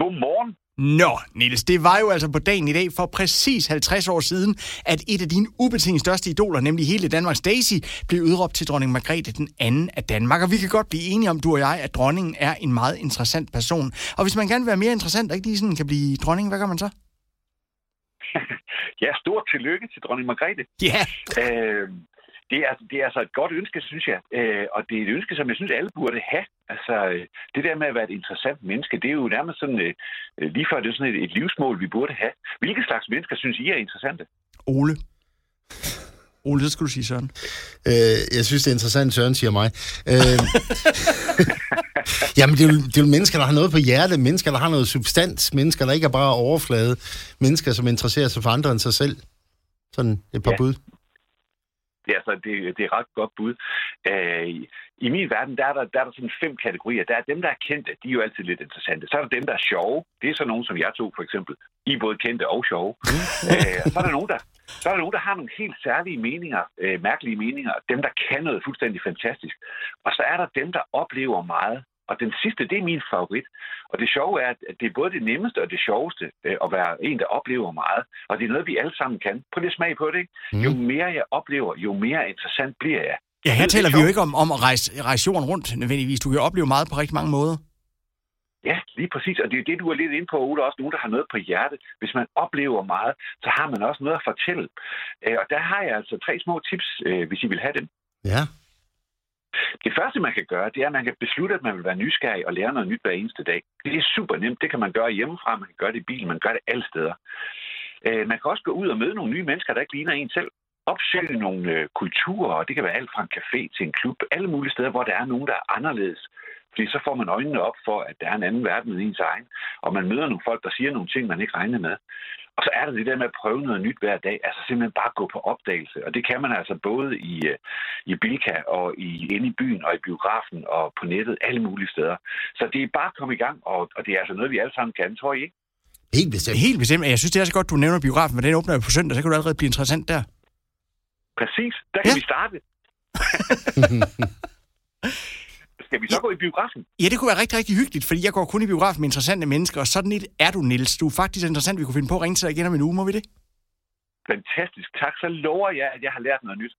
Godmorgen. Nå, Niels, det var jo altså på dagen i dag for præcis 50 år siden, at et af dine ubetinget største idoler, nemlig hele Danmarks Daisy, blev udråbt til dronning Margrethe den anden af Danmark. Og vi kan godt blive enige om, du og jeg, at dronningen er en meget interessant person. Og hvis man gerne vil være mere interessant og ikke lige sådan kan blive dronning, hvad gør man så? ja, stort tillykke til dronning Margrethe. Ja. Øh, det er, det er altså et godt ønske, synes jeg. Øh, og det er et ønske, som jeg synes, alle burde have. Altså, øh, det der med at være et interessant menneske, det er jo nærmest sådan, øh, øh, lige før det er sådan et, et livsmål, vi burde have. Hvilke slags mennesker synes I er interessante? Ole. Ole, det skulle du sige, Søren. Øh, jeg synes, det er interessant, Søren siger mig. Øh, jamen, det er, jo, det er jo mennesker, der har noget på hjertet. Mennesker, der har noget substans. Mennesker, der ikke er bare overflade. Mennesker, som interesserer sig for andre end sig selv. Sådan et par ja. bud. Det er, altså, det, det er ret godt bud. Øh, I min verden, der er der, der er der sådan fem kategorier. Der er dem, der er kendte, de er jo altid lidt interessante. Så er der dem, der er sjove. Det er så nogen som jeg to, for eksempel. I er både kendte og sjove. øh, så er der nogen, der, så er der nogen, der har nogle helt særlige meninger, øh, mærkelige meninger. Dem, der kan noget fuldstændig fantastisk. Og så er der dem, der oplever meget. Og den sidste, det er min favorit. Og det sjove er, at det er både det nemmeste og det sjoveste øh, at være en, der oplever meget. Og det er noget, vi alle sammen kan. Prøv lige smag på det, ikke? Mm. Jo mere jeg oplever, jo mere interessant bliver jeg. Ja, her taler vi jo ikke om, om at rejse, rejse jorden rundt nødvendigvis. Du kan opleve meget på rigtig mange måder. Ja, lige præcis. Og det er det, du er lidt inde på, Ole. Også nogen, der har noget på hjertet. Hvis man oplever meget, så har man også noget at fortælle. Øh, og der har jeg altså tre små tips, øh, hvis I vil have dem. Ja. Det første, man kan gøre, det er, at man kan beslutte, at man vil være nysgerrig og lære noget nyt hver eneste dag. Det er super nemt. Det kan man gøre hjemmefra, man kan gøre det i bilen, man gør det alle steder. Øh, man kan også gå ud og møde nogle nye mennesker, der ikke ligner en selv. Opsøge nogle øh, kulturer, og det kan være alt fra en café til en klub. Alle mulige steder, hvor der er nogen, der er anderledes. Fordi så får man øjnene op for, at der er en anden verden end ens egen. Og man møder nogle folk, der siger nogle ting, man ikke regner med. Og så er der det der med at prøve noget nyt hver dag. Altså simpelthen bare gå på opdagelse. Og det kan man altså både i, øh, i Bilka og i, inde i byen og i biografen og på nettet, alle mulige steder. Så det er bare at komme i gang, og, og det er altså noget, vi alle sammen kan, tror I ikke? Helt bestemt. Helt bestemt. Jeg synes, det er så godt, du nævner biografen, men den åbner jo på søndag, så kan du allerede blive interessant der. Præcis. Der kan Ja. ja. vi starte. Skal vi så gå i biografen? Ja, det kunne være rigtig, rigtig hyggeligt, fordi jeg går kun i biografen med interessante mennesker, og sådan et er du, Niels. Du er faktisk interessant, vi kunne finde på at ringe til dig igen om en uge, må vi det? Fantastisk. Tak. Så lover jeg, at jeg har lært noget nyt.